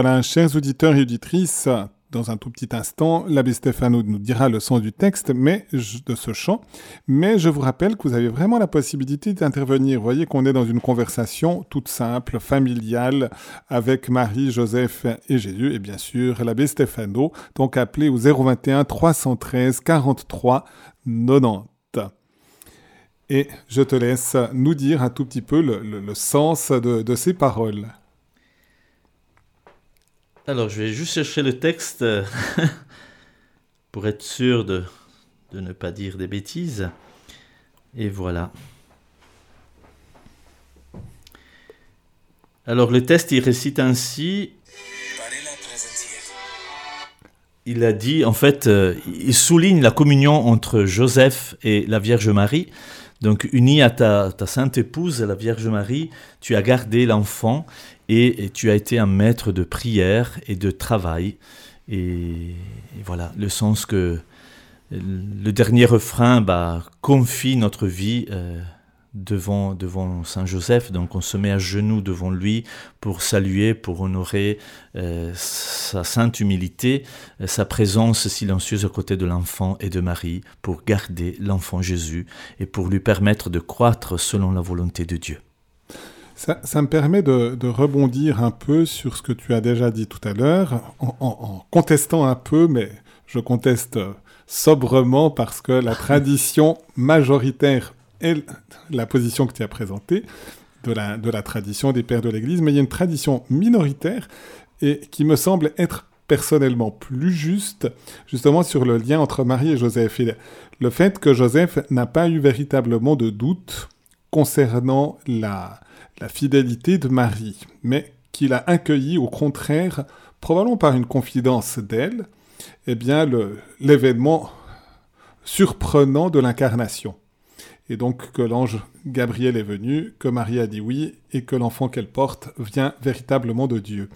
Voilà, chers auditeurs et auditrices, dans un tout petit instant, l'abbé Stéphano nous dira le sens du texte mais, de ce chant, mais je vous rappelle que vous avez vraiment la possibilité d'intervenir. Vous voyez qu'on est dans une conversation toute simple, familiale, avec Marie, Joseph et Jésus, et bien sûr l'abbé Stéphano, donc appelez au 021 313 43 90. Et je te laisse nous dire un tout petit peu le, sens de ces paroles. Alors, je vais juste chercher le texte euh, pour être sûr de, de ne pas dire des bêtises. Et voilà. Alors, le texte, il récite ainsi. Il a dit, en fait, euh, il souligne la communion entre Joseph et la Vierge Marie. Donc, unie à ta, ta sainte épouse, la Vierge Marie, tu as gardé l'enfant et, tu as été un maître de prière et de travail. Et, voilà, le sens que le dernier refrain bah, confie notre vie euh, devant, devant Saint Joseph. Donc on se met à genoux devant lui pour saluer, pour honorer euh, sa sainte humilité, euh, sa présence silencieuse aux côtés de l'enfant et de Marie, pour garder l'enfant Jésus et pour lui permettre de croître selon la volonté de Dieu. Ça, me permet de, rebondir un peu sur ce que tu as déjà dit tout à l'heure, en, contestant un peu, mais je conteste sobrement parce que la tradition majoritaire est la position que tu as présentée de la, de la tradition des pères de l'Église, mais il y a une tradition minoritaire et qui me semble être personnellement plus juste, justement sur le lien entre Marie et Joseph. Et le fait que Joseph n'a pas eu véritablement de doute concernant la, la fidélité de Marie, mais qu'il a accueilli au contraire, probablement par une confidence d'elle, eh bien l'événement surprenant de l'incarnation. Et donc que l'ange Gabriel est venu, que Marie a dit oui, et que l'enfant qu'elle porte vient véritablement de Dieu.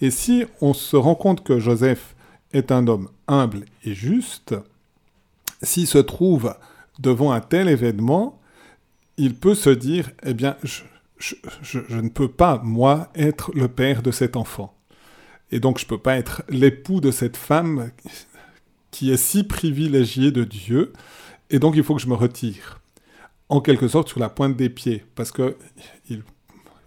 Et si on se rend compte que Joseph est un homme humble et juste, s'il se trouve devant un tel événement, il peut se dire, eh bien, je, je- je- je ne peux pas, moi, être le père de cet enfant. Et donc, je ne peux pas être l'époux de cette femme qui est si privilégiée de Dieu. Et donc, il faut que je me retire. En quelque sorte, sur la pointe des pieds. Parce que il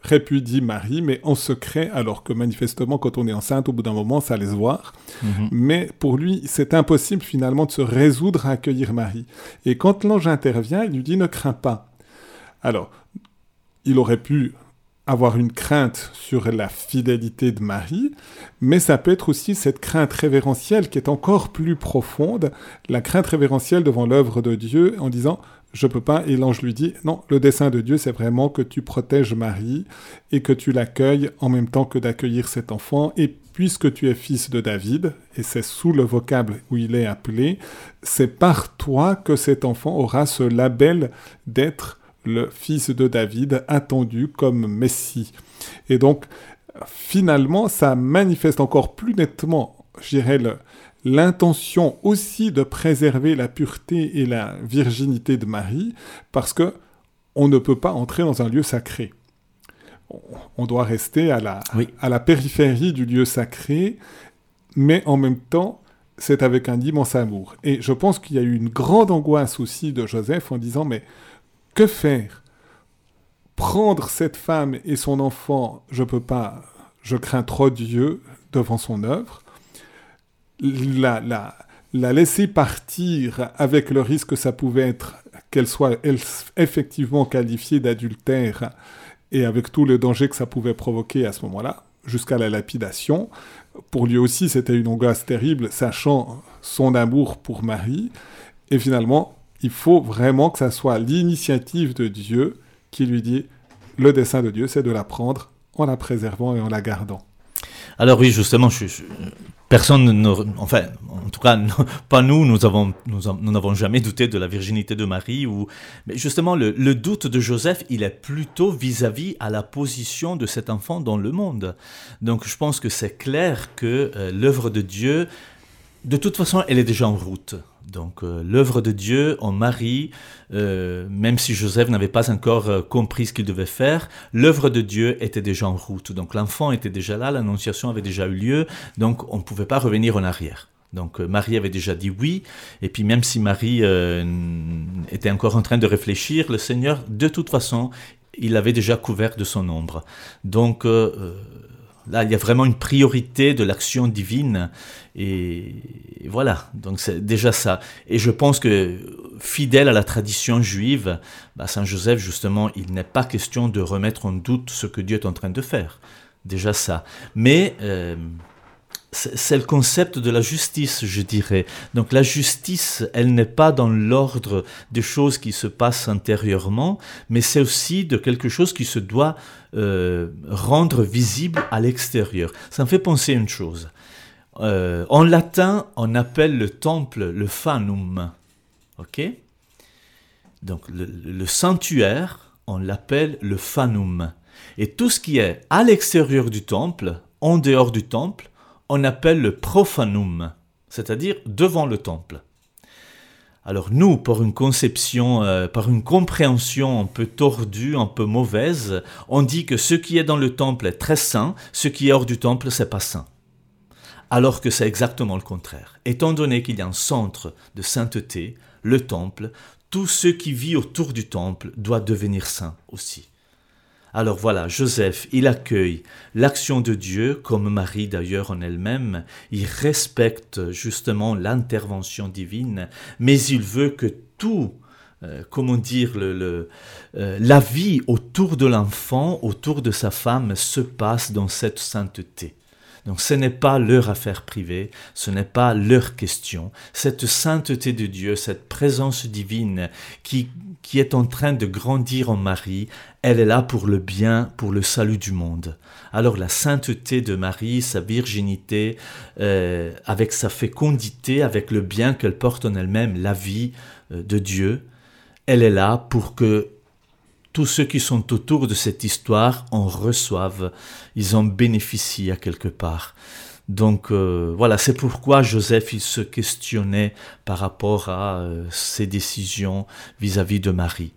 répudie Marie, mais en secret, alors que manifestement, quand on est enceinte, au bout d'un moment, ça laisse voir. Mais pour lui, c'est impossible finalement de se résoudre à accueillir Marie. Et quand l'ange intervient, il lui dit ne crains pas. Alors, il aurait pu avoir une crainte sur la fidélité de Marie, mais ça peut être aussi cette crainte révérentielle qui est encore plus profonde, la crainte révérentielle devant l'œuvre de Dieu en disant je peux pas, et l'ange lui dit non, le dessein de Dieu c'est vraiment que tu protèges Marie et que tu l'accueilles en même temps que d'accueillir cet enfant, et puisque tu es fils de David, et c'est sous le vocable où il est appelé, c'est par toi que cet enfant aura ce label d'être le fils de David attendu comme Messie. Et donc, finalement, ça manifeste encore plus nettement, je dirais, l'intention aussi de préserver la pureté et la virginité de Marie, parce que on ne peut pas entrer dans un lieu sacré. On- On doit rester à la, Oui. à la périphérie du lieu sacré, mais en même temps, c'est avec un immense amour. Et je pense qu'il y a eu une grande angoisse aussi de Joseph en disant, mais que faire? Prendre cette femme et son enfant, je peux pas, je crains trop Dieu devant son œuvre. La, la, la laisser partir avec le risque que ça pouvait être qu'elle soit effectivement qualifiée d'adultère et avec tout le danger que ça pouvait provoquer à ce moment-là, jusqu'à la lapidation. Pour lui aussi, c'était une angoisse terrible, sachant son amour pour Marie. Et finalement, il faut vraiment que ça soit l'initiative de Dieu qui lui dit le dessein de Dieu, c'est de la prendre en la préservant et en la gardant. Alors oui, justement, personne, ne, enfin, en tout cas, pas nous, nous nous n'avons jamais douté de la virginité de Marie. Ou, mais justement, le, le doute de Joseph, il est plutôt vis-à-vis à la position de cet enfant dans le monde. Donc, je pense que c'est clair que euh, l'œuvre de Dieu, de toute façon, elle est déjà en route. Donc euh, l'œuvre de Dieu en Marie, euh, même si Joseph n'avait pas encore euh, compris ce qu'il devait faire, l'œuvre de Dieu était déjà en route. Donc l'enfant était déjà là, l'annonciation avait déjà eu lieu, donc on ne pouvait pas revenir en arrière. Donc euh, Marie avait déjà dit oui, et puis même si Marie euh, était encore en train de réfléchir, le Seigneur, de toute façon, il avait déjà couvert de son ombre. Donc là, il y a vraiment une priorité de l'action divine, et, voilà, donc c'est déjà ça. Et je pense que fidèle à la tradition juive, bah, Saint Joseph, justement, il n'est pas question de remettre en doute ce que Dieu est en train de faire. Déjà ça. Mais... euh, c'est le concept de la justice, je dirais. Donc la justice, elle n'est pas dans l'ordre des choses qui se passent intérieurement, mais c'est aussi de quelque chose qui se doit euh, rendre visible à l'extérieur. Ça me fait penser à une chose. Euh, en latin, on appelle le temple le fanum. Ok? Donc le, le sanctuaire, on l'appelle le fanum. Et tout ce qui est à l'extérieur du temple, en dehors du temple, on appelle le profanum, c'est-à-dire devant le temple. Alors nous, par une conception, euh, par une compréhension un peu tordue, un peu mauvaise, on dit que ce qui est dans le temple est très saint, ce qui est hors du temple, c'est pas saint. Alors que c'est exactement le contraire. Étant donné qu'il y a un centre de sainteté, le temple, tout ce qui vit autour du temple doit devenir saint aussi. Alors voilà, Joseph, il accueille l'action de Dieu, comme Marie d'ailleurs en elle-même, il respecte justement l'intervention divine, mais il veut que tout, euh, comment dire, euh, la vie autour de l'enfant, autour de sa femme, se passe dans cette sainteté. Donc ce n'est pas leur affaire privée, ce n'est pas leur question. Cette sainteté de Dieu, cette présence divine qui, qui est en train de grandir en Marie, elle est là pour le bien, pour le salut du monde. Alors la sainteté de Marie, sa virginité, euh, avec sa fécondité, avec le bien qu'elle porte en elle-même, la vie euh, de Dieu, elle est là pour que tous ceux qui sont autour de cette histoire en reçoivent, ils en bénéficient à quelque part. Donc euh, voilà, c'est pourquoi Joseph il se questionnait par rapport à euh, ses décisions vis-à-vis de Marie.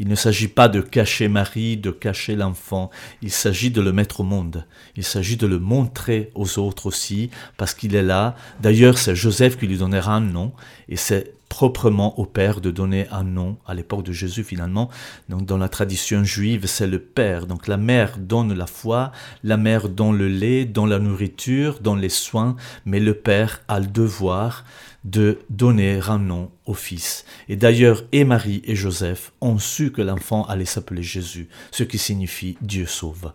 Il ne s'agit pas de cacher Marie, de cacher l'enfant, il s'agit de le mettre au monde, il s'agit de le montrer aux autres aussi, parce qu'il est là. D'ailleurs, c'est Joseph qui lui donnera un nom, et c'est proprement au Père de donner un nom à l'époque de Jésus finalement. Donc dans la tradition juive, c'est le Père. Donc la mère donne la foi, la mère donne le lait, donne la nourriture, donne les soins, mais le Père a le devoir de donner un nom au Fils. Et d'ailleurs, et Marie et Joseph ont su que l'enfant allait s'appeler Jésus, ce qui signifie Dieu sauve.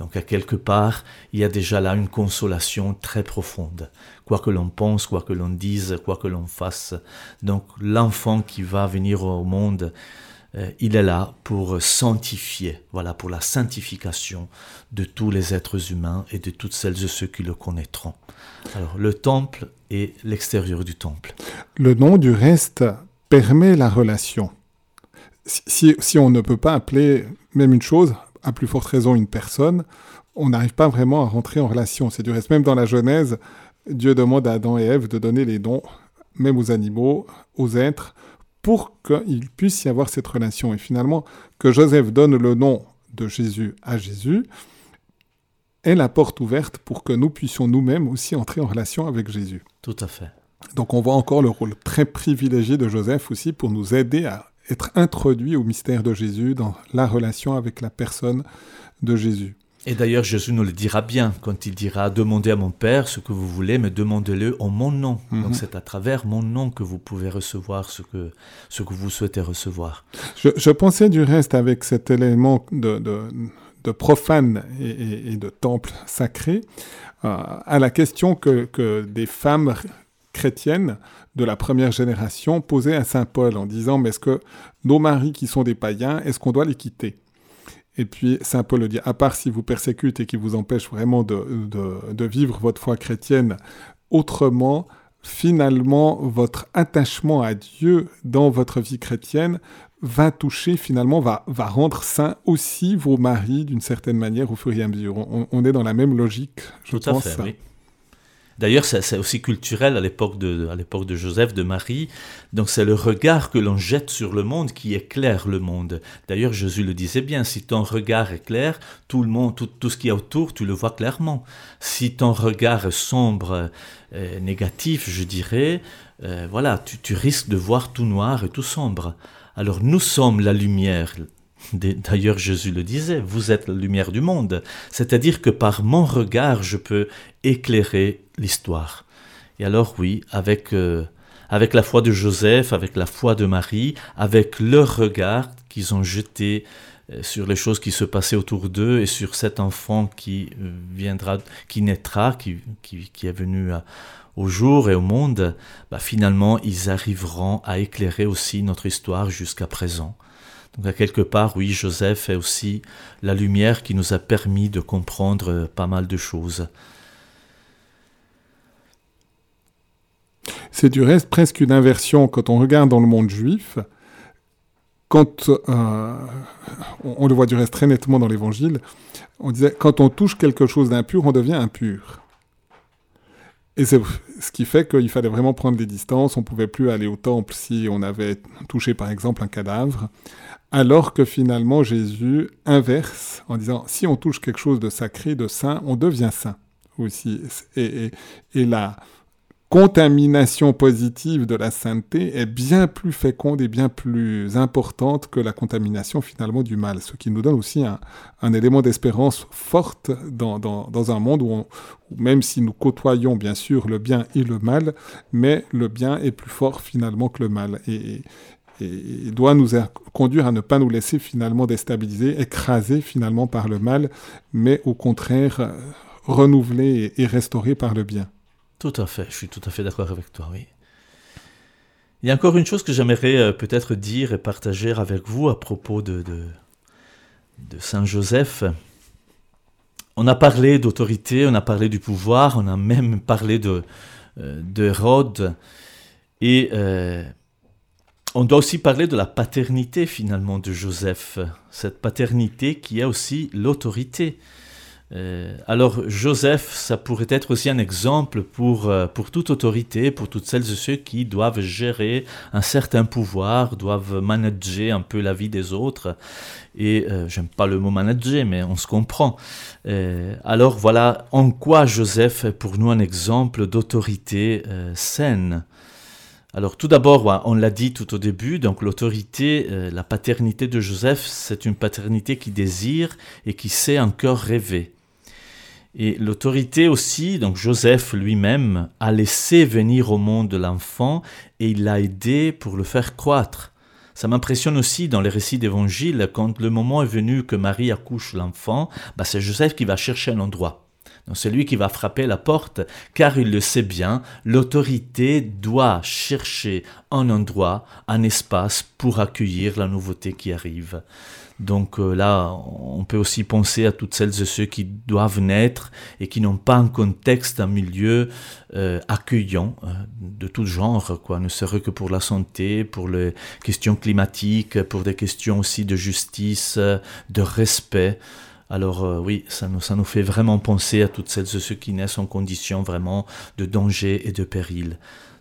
Donc à quelque part, il y a déjà là une consolation très profonde. Quoi que l'on pense, quoi que l'on dise, quoi que l'on fasse. Donc l'enfant qui va venir au monde, euh, il est là pour sanctifier, voilà, pour la sanctification de tous les êtres humains et de toutes celles et ceux qui le connaîtront. Alors le temple et l'extérieur du temple. Le nom du reste permet la relation. Si, si, si on ne peut pas appeler même une chose, à plus forte raison une personne, on n'arrive pas vraiment à rentrer en relation. C'est du reste, même dans la Genèse, Dieu demande à Adam et Ève de donner les dons, même aux animaux, aux êtres, pour qu'il puisse y avoir cette relation. Et finalement, que Joseph donne le nom de Jésus à Jésus est la porte ouverte pour que nous puissions nous-mêmes aussi entrer en relation avec Jésus. Tout à fait. Donc on voit encore le rôle très privilégié de Joseph aussi pour nous aider à être introduits au mystère de Jésus dans la relation avec la personne de Jésus. Et d'ailleurs, Jésus nous le dira bien quand il dira Demandez à mon Père ce que vous voulez, mais demandez-le en mon nom. Mm -hmm. Donc c'est à travers mon nom que vous pouvez recevoir ce que, ce que vous souhaitez recevoir. Je, je pensais du reste avec cet élément de, de, de profane et, et, et, de temple sacré euh, à la question que, que des femmes chrétiennes de la première génération posaient à Saint Paul en disant mais est-ce que nos maris qui sont des païens, est-ce qu'on doit les quitter? Et puis Saint Paul le dit, à part si vous persécutez et qui vous empêche vraiment de, de, de, vivre votre foi chrétienne autrement, finalement, votre attachement à Dieu dans votre vie chrétienne va toucher, finalement, va, va rendre saint aussi vos maris d'une certaine manière au fur et à mesure. On, on, est dans la même logique, je Tout pense. À fait, oui. D'ailleurs, c'est aussi culturel à l'époque de, de Joseph, de Marie. Donc c'est le regard que l'on jette sur le monde qui éclaire le monde. D'ailleurs, Jésus le disait bien, si ton regard est clair, tout le monde, tout, tout ce qui est autour, tu le vois clairement. Si ton regard est sombre, euh, négatif, je dirais, euh, voilà, tu, tu risques de voir tout noir et tout sombre. Alors nous sommes la lumière. D'ailleurs, Jésus le disait, vous êtes la lumière du monde. C'est-à-dire que par mon regard, je peux éclairer l'histoire. Et alors oui, avec, euh, avec la foi de Joseph, avec la foi de Marie, avec leur regard qu'ils ont jeté euh, sur les choses qui se passaient autour d'eux et sur cet enfant qui euh, viendra, qui naîtra, qui, qui, qui est venu à- au jour et au monde, bah, finalement, ils arriveront à éclairer aussi notre histoire jusqu'à présent. Donc à quelque part, oui, Joseph est aussi la lumière qui nous a permis de comprendre pas mal de choses. C'est du reste presque une inversion quand on regarde dans le monde juif. Quand euh, on, le voit du reste très nettement dans l'Évangile, on disait quand on touche quelque chose d'impur, on devient impur. Et c'est ce qui fait qu'il fallait vraiment prendre des distances. On pouvait plus aller au temple si on avait touché par exemple un cadavre. Alors que finalement Jésus inverse en disant si on touche quelque chose de sacré, de saint, on devient saint aussi. Et, la contamination positive de la sainteté est bien plus féconde et bien plus importante que la contamination finalement du mal, ce qui nous donne aussi un, élément d'espérance forte dans, un monde où, même si nous côtoyons bien sûr le bien et le mal, mais le bien est plus fort finalement que le mal. Et, et doit nous conduire à ne pas nous laisser finalement déstabiliser, écraser finalement par le mal, mais au contraire renouveler et restaurer par le bien. Tout à fait, je suis tout à fait d'accord avec toi, oui. Il y a encore une chose que j'aimerais euh, peut-être dire et partager avec vous à propos de, de, Saint Joseph. On a parlé d'autorité, on a parlé du pouvoir, on a même parlé de, euh, de Rhodes. Et euh, on doit aussi parler de la paternité finalement de Joseph. Cette paternité qui a aussi l'autorité. Euh, alors Joseph, ça pourrait être aussi un exemple pour, euh, pour toute autorité, pour toutes celles et ceux qui doivent gérer un certain pouvoir, doivent manager un peu la vie des autres. Et euh, j'aime pas le mot manager, mais on se comprend. Alors voilà en quoi Joseph est pour nous un exemple d'autorité saine. Alors tout d'abord, on l'a dit tout au début, donc l'autorité, la paternité de Joseph, c'est une paternité qui désire et qui sait encore rêver. Et l'autorité aussi, donc Joseph lui-même a laissé venir au monde l'enfant et il l'a aidé pour le faire croître. Ça m'impressionne aussi dans les récits d'évangile, quand le moment est venu que Marie accouche l'enfant, bah c'est Joseph qui va chercher un endroit. C'est lui qui va frapper la porte, car il le sait bien, l'autorité doit chercher un endroit, un espace pour accueillir la nouveauté qui arrive. Donc euh, là, on peut aussi penser à toutes celles et ceux qui doivent naître et qui n'ont pas un contexte, un milieu euh, accueillant euh, de tout genre, quoi, ne serait que pour la santé, pour les questions climatiques, pour des questions aussi de justice, de respect. Alors oui, ça nous fait vraiment penser à toutes celles et ceux qui naissent en conditions vraiment de danger et de péril.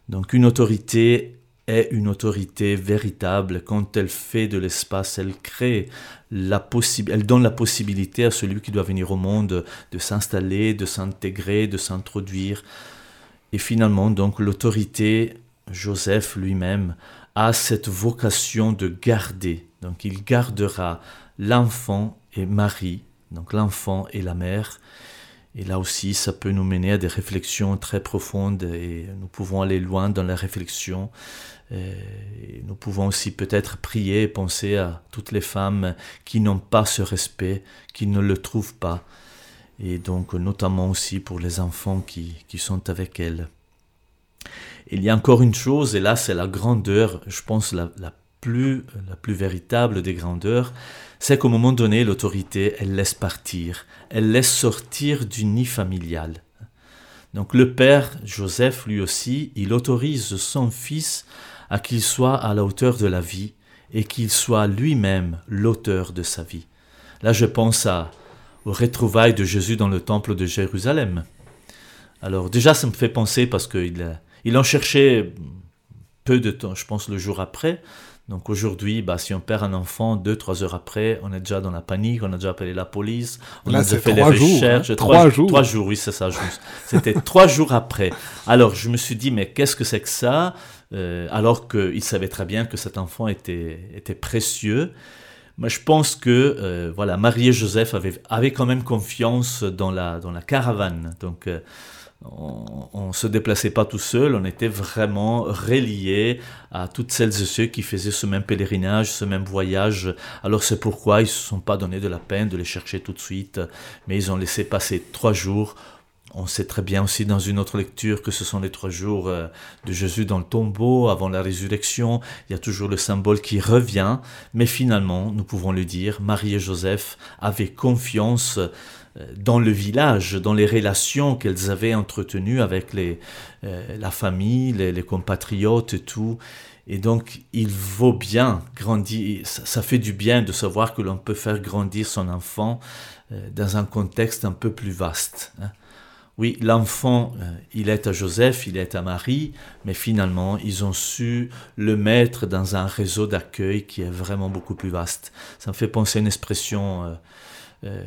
Donc une autorité est une autorité véritable quand elle fait de l'espace, elle crée la possibilité, elle donne la possibilité à celui qui doit venir au monde de s'installer, de s'intégrer, de s'introduire. Et finalement, donc l'autorité, Joseph lui-même, a cette vocation de garder. Donc il gardera l'enfant et Marie, donc l'enfant et la mère. Et là aussi, ça peut nous mener à des réflexions très profondes et nous pouvons aller loin dans la réflexion. Et nous pouvons aussi peut-être prier et penser à toutes les femmes qui n'ont pas ce respect, qui ne le trouvent pas. Et donc notamment aussi pour les enfants qui, qui sont avec elles. Il y a encore une chose, et là c'est la grandeur, je pense la, la, plus, la plus véritable des grandeurs, c'est qu'au moment donné, l'autorité, elle laisse partir, elle laisse sortir du nid familial. Donc le père, Joseph, lui aussi, il autorise son fils à qu'il soit à la hauteur de la vie et qu'il soit lui-même l'auteur de sa vie. Là, je pense à, aux retrouvailles de Jésus dans le temple de Jérusalem. Alors déjà, ça me fait penser parce qu'il il en cherchait peu de temps, je pense, le jour après. Donc aujourd'hui, bah, si on perd un enfant, deux, trois heures après, on est déjà dans la panique, on a déjà appelé la police, on Là, a déjà fait les jours, recherches. hein. Trois jours. Trois jours, oui, c'est ça. C'était trois jours après. Alors je me suis dit, mais qu'est-ce que c'est que ça? Euh, Alors qu'il savait très bien que cet enfant était, précieux. Mais je pense que euh, voilà, Marie et Joseph avaient, quand même confiance dans la, dans la caravane. Donc euh, on ne se déplaçait pas tout seul, on était vraiment reliés à toutes celles et ceux qui faisaient ce même pèlerinage, ce même voyage. Alors c'est pourquoi ils ne se sont pas donné de la peine de les chercher tout de suite, mais ils ont laissé passer trois jours. On sait très bien aussi dans une autre lecture que ce sont les trois jours euh, de Jésus dans le tombeau avant la résurrection. Il y a toujours le symbole qui revient, mais finalement, nous pouvons le dire, Marie et Joseph avaient confiance euh, dans le village, dans les relations qu'elles avaient entretenues avec les, euh, la famille, les, les compatriotes et tout. Et donc, il vaut bien grandir, ça, fait du bien de savoir que l'on peut faire grandir son enfant dans un contexte un peu plus vaste. Oui, l'enfant, euh, il est à Joseph, il est à Marie, mais finalement, ils ont su le mettre dans un réseau d'accueil qui est vraiment beaucoup plus vaste. Ça me fait penser à une expression, euh, euh,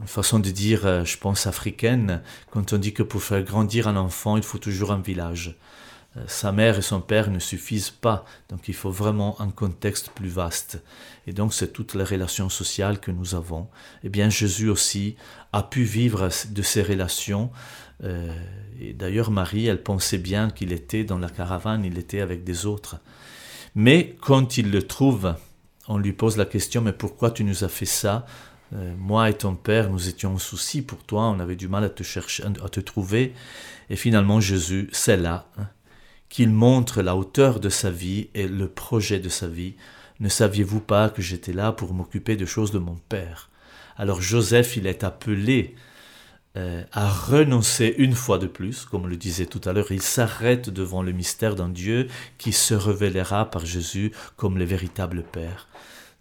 une façon de dire, je pense, africaine, quand on dit que pour faire grandir un enfant, il faut toujours un village. Sa mère et son père ne suffisent pas, donc il faut vraiment un contexte plus vaste. Et donc c'est toutes les relations sociales que nous avons. Eh bien Jésus aussi a pu vivre de ces relations. Euh, et d'ailleurs Marie, elle pensait bien qu'il était dans la caravane, il était avec des autres. Mais quand il le trouve, on lui pose la question, mais pourquoi tu nous as fait ça? Euh, Moi et ton père, nous étions en souci pour toi, on avait du mal à te chercher, à te trouver. Et finalement Jésus, c'est là hein, qu'il montre la hauteur de sa vie et le projet de sa vie. Ne saviez-vous pas que j'étais là pour m'occuper des choses de mon Père? Alors Joseph, il est appelé euh, à renoncer une fois de plus, comme le disait tout à l'heure, il s'arrête devant le mystère d'un Dieu qui se révélera par Jésus comme le véritable Père.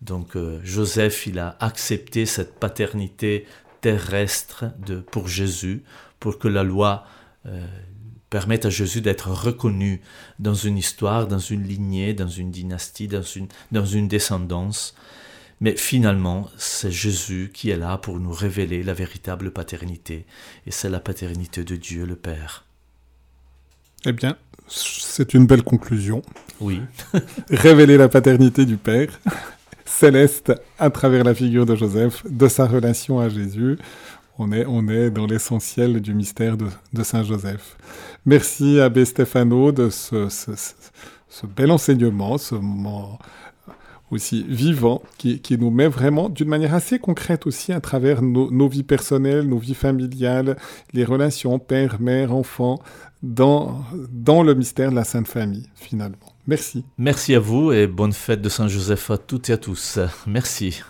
Donc euh, Joseph, il a accepté cette paternité terrestre de, pour Jésus, pour que la loi euh, permette à Jésus d'être reconnu dans une histoire, dans une lignée, dans une dynastie, dans une, dans une descendance. Mais finalement, c'est Jésus qui est là pour nous révéler la véritable paternité. Et c'est la paternité de Dieu le Père. Eh bien, c'est une belle conclusion. Oui, Révéler la paternité du Père céleste à travers la figure de Joseph, de sa relation à Jésus. On est, on est dans l'essentiel du mystère de, Saint Joseph. Merci Abbé Stefano de ce, bel enseignement, ce moment aussi vivant qui, nous met vraiment d'une manière assez concrète aussi à travers nos, vies personnelles, nos vies familiales, les relations père, mère, enfant, dans le mystère de la Sainte Famille finalement. Merci. merci à vous et bonne fête de Saint Joseph à toutes et à tous. Merci.